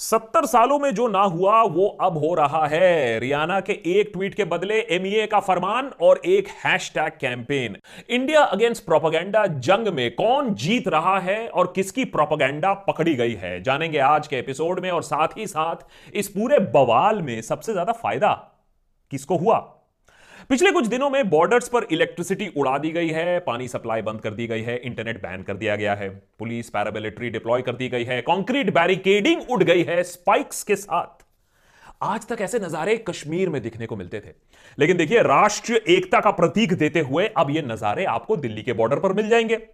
सत्तर सालों में जो ना हुआ, वो अब हो रहा है। रियाना के एक ट्वीट के बदले एमईए का फरमान और एक hashtag campaign India against propaganda जंग में कौन जीत रहा है और किसकी प्रोपागेंडा पकड़ी गई है? जानेंगे आज के एपिसोड में और साथ ही साथ इस पूरे बवाल में सबसे ज़्यादा फ़ायदा किसको हुआ? पिछले कुछ दिनों में बॉर्डर्स पर इलेक्ट्रिसिटी उड़ा दी गई है, पानी सप्लाई बंद कर दी गई है, इंटरनेट बैन कर दिया गया है, पुलिस पैरामिलिट्री डिप्लॉय कर दी गई है कॉन्क्रीट बैरिकेडिंग उड़ गई है स्पाइक्स के साथ। आज तक ऐसे नजारे कश्मीर में दिखने को मिलते थे। लेकिन देखिए, राष्ट्रीय एकता का प्रतीक देते हुए अब ये नजारे आपको दिल्ली के बॉर्डर पर मिल जाएँगे।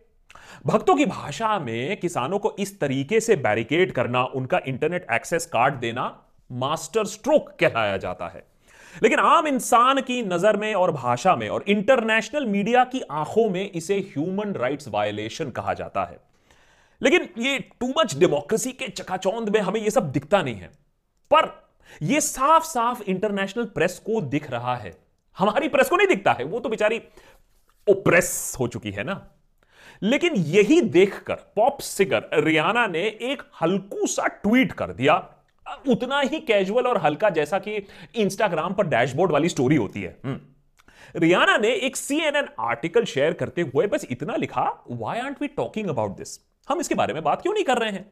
भक्तों की भाषा में किसानों को इस तरीके से बैरिकेड करना, उनका इंटरनेट एक्सेस कार्ड देना मास्टर स्ट्रोक कहलाया जाता है। लेकिन आम इंसान की नज़र में और भाषा में और इंटरनेशनल मीडिया की आँखों में इसे ह्यूमन राइट्स वायलेशन कहा जाता है। लेकिन ये टू मच डेमोक्रेसी के चकाचौंध में हमें ये सब दिखता नहीं है। पर ये साफ़ साफ़ इंटरनेशनल प्रेस को दिख रहा है। हमारी प्रेस को नहीं दिखता है, वो तो बेचारी ओप्रेस हो चुकी है ना। लेकिन यही देखकर पॉप सिगर रियाना ने एक हल्कू सा ट्वीट कर दिया उतना ही कैजुअल और हल्का जैसा कि इंस्टाग्राम पर डैशबोर्ड वाली स्टोरी होती है। हम्म। रियाना ने एक सीएनएन आर्टिकल शेयर करते हुए बस इतना लिखा why aren't we talking about this हम इसके बारे में बात क्यों नहीं कर रहे हैं?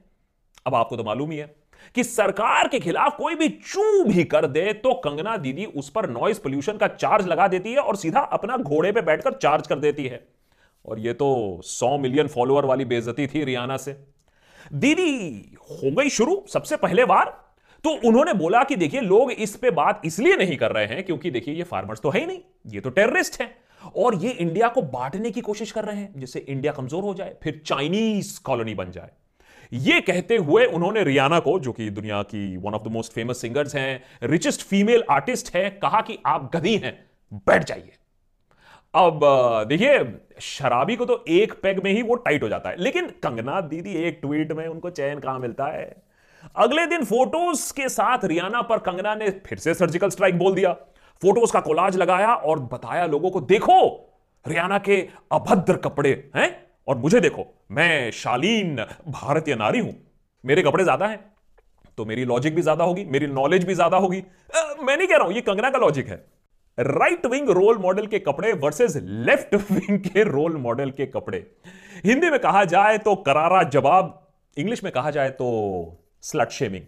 अब आपको तो मालूम ही है कि सरकार के खिलाफ कोई भी चू भी कर दे तो कंगना दीदी उस पर नॉइस पोल्यूशन का चार्ज लगा देती है और सीधा अपना घोड़े पे बैठकर चार्ज कर देती है। और ये तो 100 मिलियन फॉलोअर वाली बेजती थी रियाना से। दीदी हो गई शुरू सबसे पहले बार तो उन्होंने बोला कि देखिए, लोग इस पे बात इसलिए नहीं कर रहे हैं क्योंकि देखिए, ये फार्मर्स तो है ही नहीं, ये तो टेररिस्ट हैं। और ये इंडिया को बांटने की कोशिश कर रहे हैं, जिससे इंडिया कमज़ोर हो जाए, फिर चाइनीज़ कॉलोनी बन जाए। ये कहते हुए उन्होंने रियाना को, जो कि दुनिया की one of the most famous singers हैं रिचेस्ट फीमेल आर्टिस्ट है, कहा कि आप गधी हैं, बैठ जाइए। अब देखिए, शराबी को तो एक पैग में ही वो टाइट हो जाता है। लेकिन कंगना दीदी, एक ट्वीट में उनको चैन कहाँ मिलता है? अगले दिन फ़ोटोज़ के साथ रियाना पर कंगना ने फिर से सर्जिकल स्ट्राइक बोल दिया। फ़ोटोज़ का कोलाज लगाया और बताया लोगों को, देखो, रियाना के अभद्र कपड़े हैं और मुझे देखो, मैं शालीन भारतीय नारी हूँ। मेरे कपड़े ज़्यादा हैं तो मेरी लॉजिक भी ज़्यादा होगी, मेरी नॉलेज भी ज़्यादा होगी। मैं नहीं कह रहा हूँ, ये कंगना का लॉजिक है। राइट विंग रोल मॉडल के कपड़े वर्सेस लेफ़्ट विंग के रोल मॉडल के कपड़े। हिंदी में कहा जाए तो करारा जवाब इंग्लिश में कहा जाए तो स्लट शेमिंग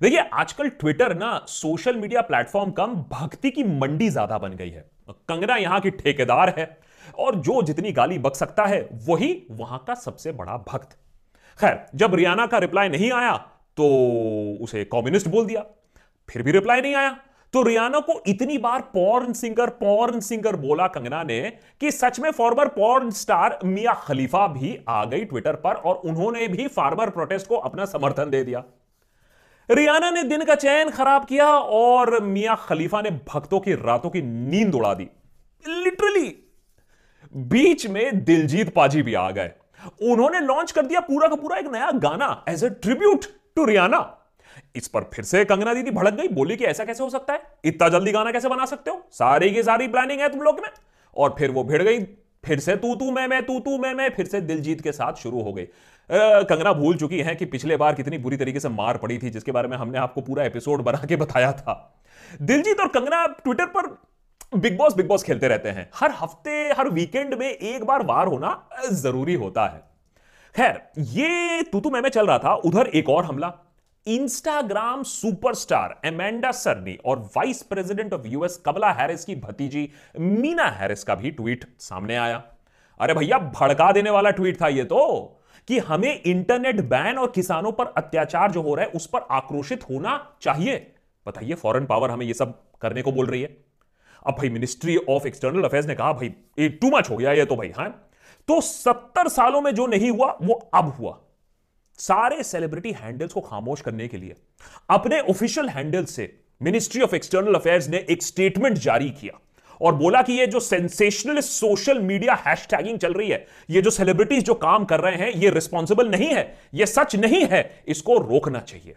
देखिए, आजकल ट्विटर ना सोशल मीडिया प्लेटफॉर्म कम भक्ति की मंडी ज़्यादा बन गई है। कंगना यहाँ की ठेकेदार है और जो जितनी गाली बक सकता है, वही वहाँ का सबसे बड़ा भक्त। खैर, जब रियाना का रिप्लाई नहीं आया तो उसे कम्युनिस्ट बोल दिया। फिर भी रिप्लाई नहीं आया। तो रियाना को इतनी बार पॉर्न सिंगर पॉर्न सिंगर बोला कंगना ने कि सच में former porn star Mia Khalifa भी आ गई ट्विटर पर और उन्होंने भी फार्मर प्रोटेस्ट को अपना समर्थन दे दिया। रियाना ने दिन का चयन खराब किया और मिया खलीफा ने भक्तों की रातों की नींद उड़ा दी। लिटरली बीच में दिलजीत पाजी भी आ गए। उन्होंने लॉन्च कर दिया पूरा का पूरा एक नया गाना as a tribute to Rihanna इस पर फिर से कंगना दीदी भड़क गई, बोली कि ऐसा कैसे हो सकता है? इतना जल्दी गाना कैसे बना सकते हो? सारी की सारी प्लानिंग है तुम लोग में। और फिर वो भिड़ गई, फिर से तू तू मैं मैं तू तू मैं मैं, फिर से दिलजीत के साथ शुरू हो गई। कंगना भूल चुकी है कि पिछले बार कितनी बुरी तरीके से मार पड़ी थी, जिसके बारे में हमने आपको पूरा एपिसोड बना के बताया था। दिलजीत और कंगना ट्विटर पर बिग बॉस बिग बॉस खेलते रहते हैं। हर हफ़्ते, हर वीकेंड में एक बार वार होना ज़रूरी होता है। खैर, ये तू तू मैं चल रहा था, उधर एक और हमला। इंस्टाग्राम सुपरस्टार एमेंडा सरनी और vice president of US Kamala Harris की भतीजी मीना हैरिस का भी ट्वीट सामने आया। अरे भैया, भड़का देने वाला ट्वीट था ये तो कि हमें इंटरनेट बैन और किसानों पर अत्याचार जो हो रहा है, उस पर आक्रोशित होना चाहिए। बताइए फॉरेन पावर हमें ये सब करने को बोल रही है? अब भाई मिनिस्ट्री ऑफ़ एक्सटर्नल अफेयर्स ने कहा, भाई टू मच हो गया ये तो भाई हाँ? तो सत्तर सालों में जो नहीं हुआ, वो अब हुआ। सारे सेलिब्रिटी हैंडल्स को खामोश करने के लिए, अपने ऑफिशियल हैंडल से मिनिस्ट्री ऑफ़ एक्सटर्नल अफेयर्स ने एक स्टेटमेंट जारी किया और बोला कि ये जो सेंसेशनल सोशल मीडिया हैशटैगिंग चल रही है, ये जो सेलिब्रिटीज जो काम कर रहे हैं, ये रिस्पॉन्सिबल नहीं है, ये सच नहीं है, इसको रोकना चाहिए।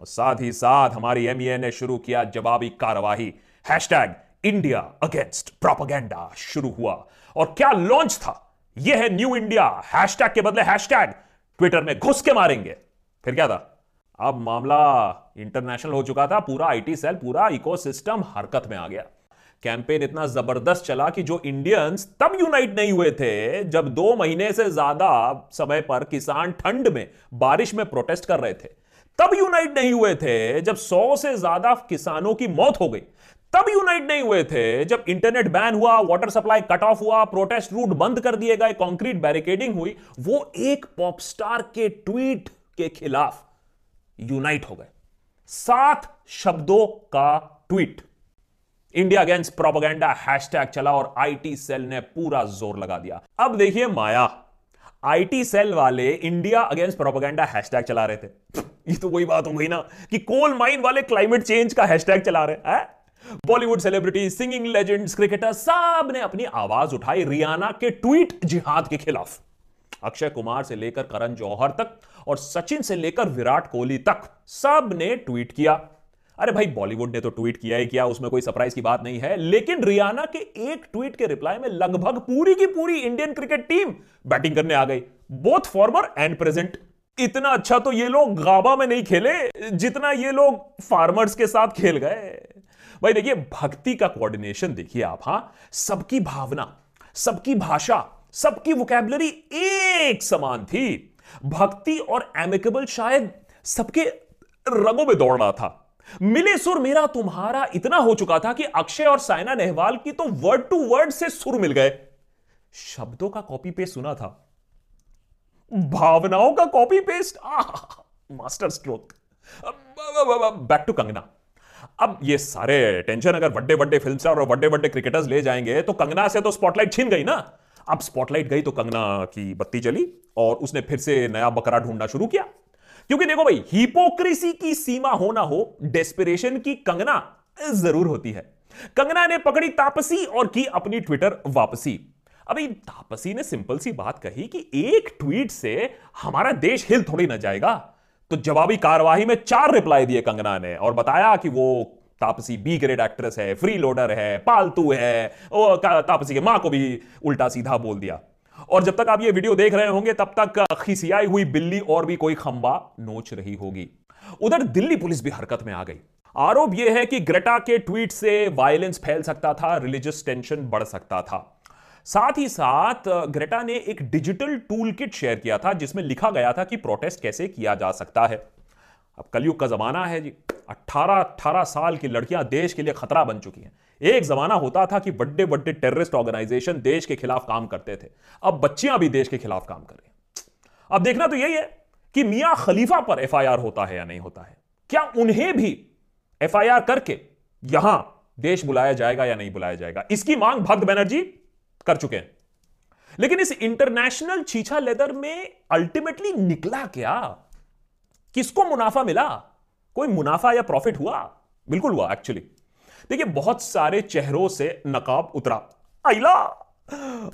और साथ ही साथ हमारी एमईए ने शुरू किया जवाबी कार्यवाही। हैशटैग इंडिया अगेंस्ट प्रोपागेंडा शुरू हुआ। और क्या लॉन्च था? यह है न्यू इंडिया हैशटैग के बदले हैशटैग ट्विटर में घुस के मारेंगे। फिर क्या था? अब मामला इंटरनेशनल हो चुका था, पूरा आईटी सेल, पूरा इकोसिस्टम हरकत में आ गया। कैंपेन इतना ज़बरदस्त चला कि जो इंडियंस तब यूनाइट नहीं हुए थे, जब दो महीने से ज़्यादा समय पर किसान ठंड में, बारिश में प्रोटेस्ट कर रहे थे। तब यूनाइट नहीं हुए थे, जब सौ से ज़्यादा किसानों की मौत हो गई। तब यूनाइट नहीं हुए थे, जब इंटरनेट बैन हुआ वाटर सप्लाई कट ऑफ़ हुआ प्रोटेस्ट रूट बंद कर दिए गए कंक्रीट बैरिकेडिंग हुई, वो एक पॉपस्टार के ट्वीट के खिलाफ यूनाइट हो गए। सात शब्दों का tweet India against propaganda hashtag चला और आईटी सेल ने पूरा ज़ोर लगा दिया। अब देखिए माया आईटी सेल वाले इंडिया अगेंस्ट प्रोपोगेंडा हैशटैग चला रहे थे। ये तो वही बात हो गई ना, कि कोल माइन वाले क्लाइमेट चेंज का हैशटैग चला रहे हैं? Bollywood celebrity singing legends cricketer सबने अपनी आवाज़ उठाई रियाना के ट्वीट जिहाद के खिलाफ। अक्षय कुमार से लेकर करण जौहर तक और सचिन से लेकर विराट कोहली तक सबने ट्वीट किया। अरे भाई बॉलीवुड ने तो ट्वीट किया ही किया, उसमें कोई सरप्राइज़ की बात नहीं है। लेकिन रियाना के एक ट्वीट के रिप्लाई में लगभग पूरी की पूरी इंडियन क्रिकेट टीम बैटिंग करने आ गई। बोथ फॉर्मर एंड प्रेजेंट इतना अच्छा तो ये लोग गाबा में नहीं खेले जितना ये लोग फार्मर्स के साथ खेल गए। भाई देखिए, भक्ति का कोऑर्डिनेशन देखिए आप, हाँ? सबकी भावना, सबकी भाषा, सबकी वोकेबलरी एक समान थी। भक्ति और एमिकेबल शायद सबके रंगों में दौड़ रहा था। मिले सुर मेरा तुम्हारा इतना हो चुका था कि अक्षय और साइना नेहवाल की तो वर्ड टू वर्ड से सुर मिल गए। शब्दों का कॉपी पेस्ट सुना था। भावनाओं का copy paste masterstroke back to Kangana. अब ये सारे टेंशन अगर बड़े बड़े फ़िल्म स्टार और बड़े बड़े क्रिकेटर्स ले जाएँगे तो कंगना से तो स्पॉटलाइट छीन गई ना। अब स्पॉटलाइट गई तो कंगना की बत्ती चली और उसने फिर से नया बकरा ढूंढना शुरू किया। क्योंकि देखो भाई हिपोक्रेसी की सीमा हो ना हो डेस्पिरेशन की कंगना ज़रूर होती है। कंगना ने पकड़ी तापसी और की अपनी ट्विटर वापसी। अभी तापसी ने सिंपल सी बात कही कि एक ट्वीट से हमारा देश हिल थोड़ी ना जाएगा। तो जवाबी कार्यवाही में चार रिप्लाई दिए कंगना ने और बताया कि वो तापसी बी ग्रेड एक्ट्रेस है फ्री लोडर है, पालतू है तापसी के माँ को भी उल्टा सीधा बोल दिया। और जब तक आप ये वीडियो देख रहे होंगे, तब तक खिसियाई हुई बिल्ली और भी कोई खंबा नोच रही होगी। उधर दिल्ली पुलिस भी हरकत में आ गई। आरोप यह है कि ग्रेटा के ट्वीट से वायलेंस फैल सकता था रिलीजियस टेंशन बढ़ सकता था। साथ ही साथ ग्रेटा ने एक डिजिटल टूल किट शेयर किया था, जिसमें लिखा गया था कि प्रोटेस्ट कैसे किया जा सकता है। अब कलयुग का जमाना है जी। 18 18 साल की लड़कियाँ देश के लिए खतरा बन चुकी हैं। एक जमाना होता था कि बड़े बड़े टेररिस्ट ऑर्गेनाइजेशन देश के खिलाफ काम करते थे। अब बच्चियाँ भी देश के खिलाफ काम कर रही अब देखना तो यही है कि मियाँ खलीफा पर एफआईआर होता है या नहीं होता है। क्या उन्हें भी एफआईआर करके यहाँ देश बुलाया जाएगा या नहीं बुलाया जाएगा? इसकी मांग भक्त बनर्जी कर चुके हैं। लेकिन इस इंटरनेशनल छीछा लेदर में अल्टीमेटली निकला क्या? किसको मुनाफा मिला? कोई मुनाफा या प्रॉफिट हुआ? बिल्कुल हुआ एक्चुअली देखिए, बहुत सारे चेहरों से नकाब उतरा। आइला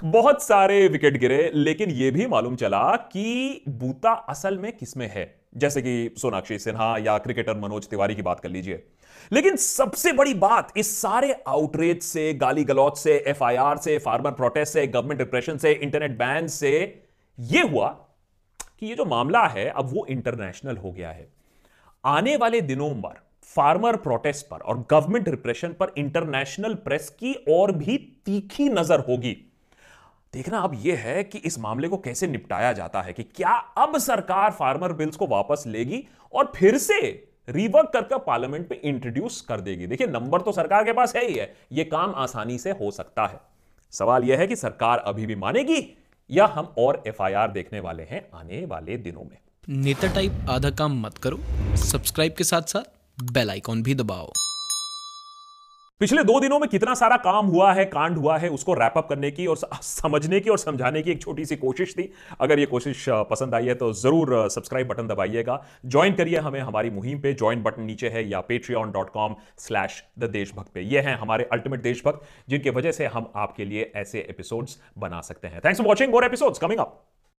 बहुत सारे विकेट गिरे, लेकिन यह भी मालूम चला कि बूता असल में किसमें है? जैसे कि सोनाक्षी सिन्हा या क्रिकेटर मनोज तिवारी की बात कर लीजिए। लेकिन सबसे बड़ी बात, इस सारे आउटरेज से गाली गलौज से एफआईआर से फार्मर प्रोटेस्ट से गवर्नमेंट डिप्रेशन से इंटरनेट बैन से यह हुआ कि यह जो मामला है, अब वो इंटरनेशनल हो गया है। आने वाले दिनों पर फार्मर प्रोटेस्ट पर और गवर्नमेंट रिप्रेशन पर इंटरनेशनल प्रेस की और भी तीखी नज़र होगी। देखना अब यह है कि इस मामले को कैसे निपटाया जाता है कि क्या अब सरकार फार्मर बिल्स को वापस लेगी और फिर से रिवर्क करके पार्लियामेंट में इंट्रोड्यूस कर देगी। देखिए नंबर तो सरकार के पास है ही है। यह काम आसानी से हो सकता है। सवाल यह है कि सरकार अभी भी मानेगी या हम और एफआईआर देखने वाले हैं आने वाले दिनों में। नेता टाइप आधा काम मत करो। सब्सक्राइब के साथ साथ बेल आइकॉन भी दबाओ। पिछले दो दिनों में कितना सारा काम हुआ है, कांड हुआ है, उसको रैप अप करने की और समझने की और समझाने की एक छोटी सी कोशिश थी। अगर ये कोशिश पसंद आई है तो ज़रूर सब्सक्राइब बटन दबाइएगा। ज्वाइन करिए हमें हमारी मुहिम पे ज्वाइन बटन नीचे है या Patreon dot com slash the Deshbhakt पे। ये हैं हमारे अल्टीमेट देशभक्त जिनकी वजह से हम आपके लिए ऐसे एपिसोड्स बना सकते हैं। Thanks for watching more episodes coming up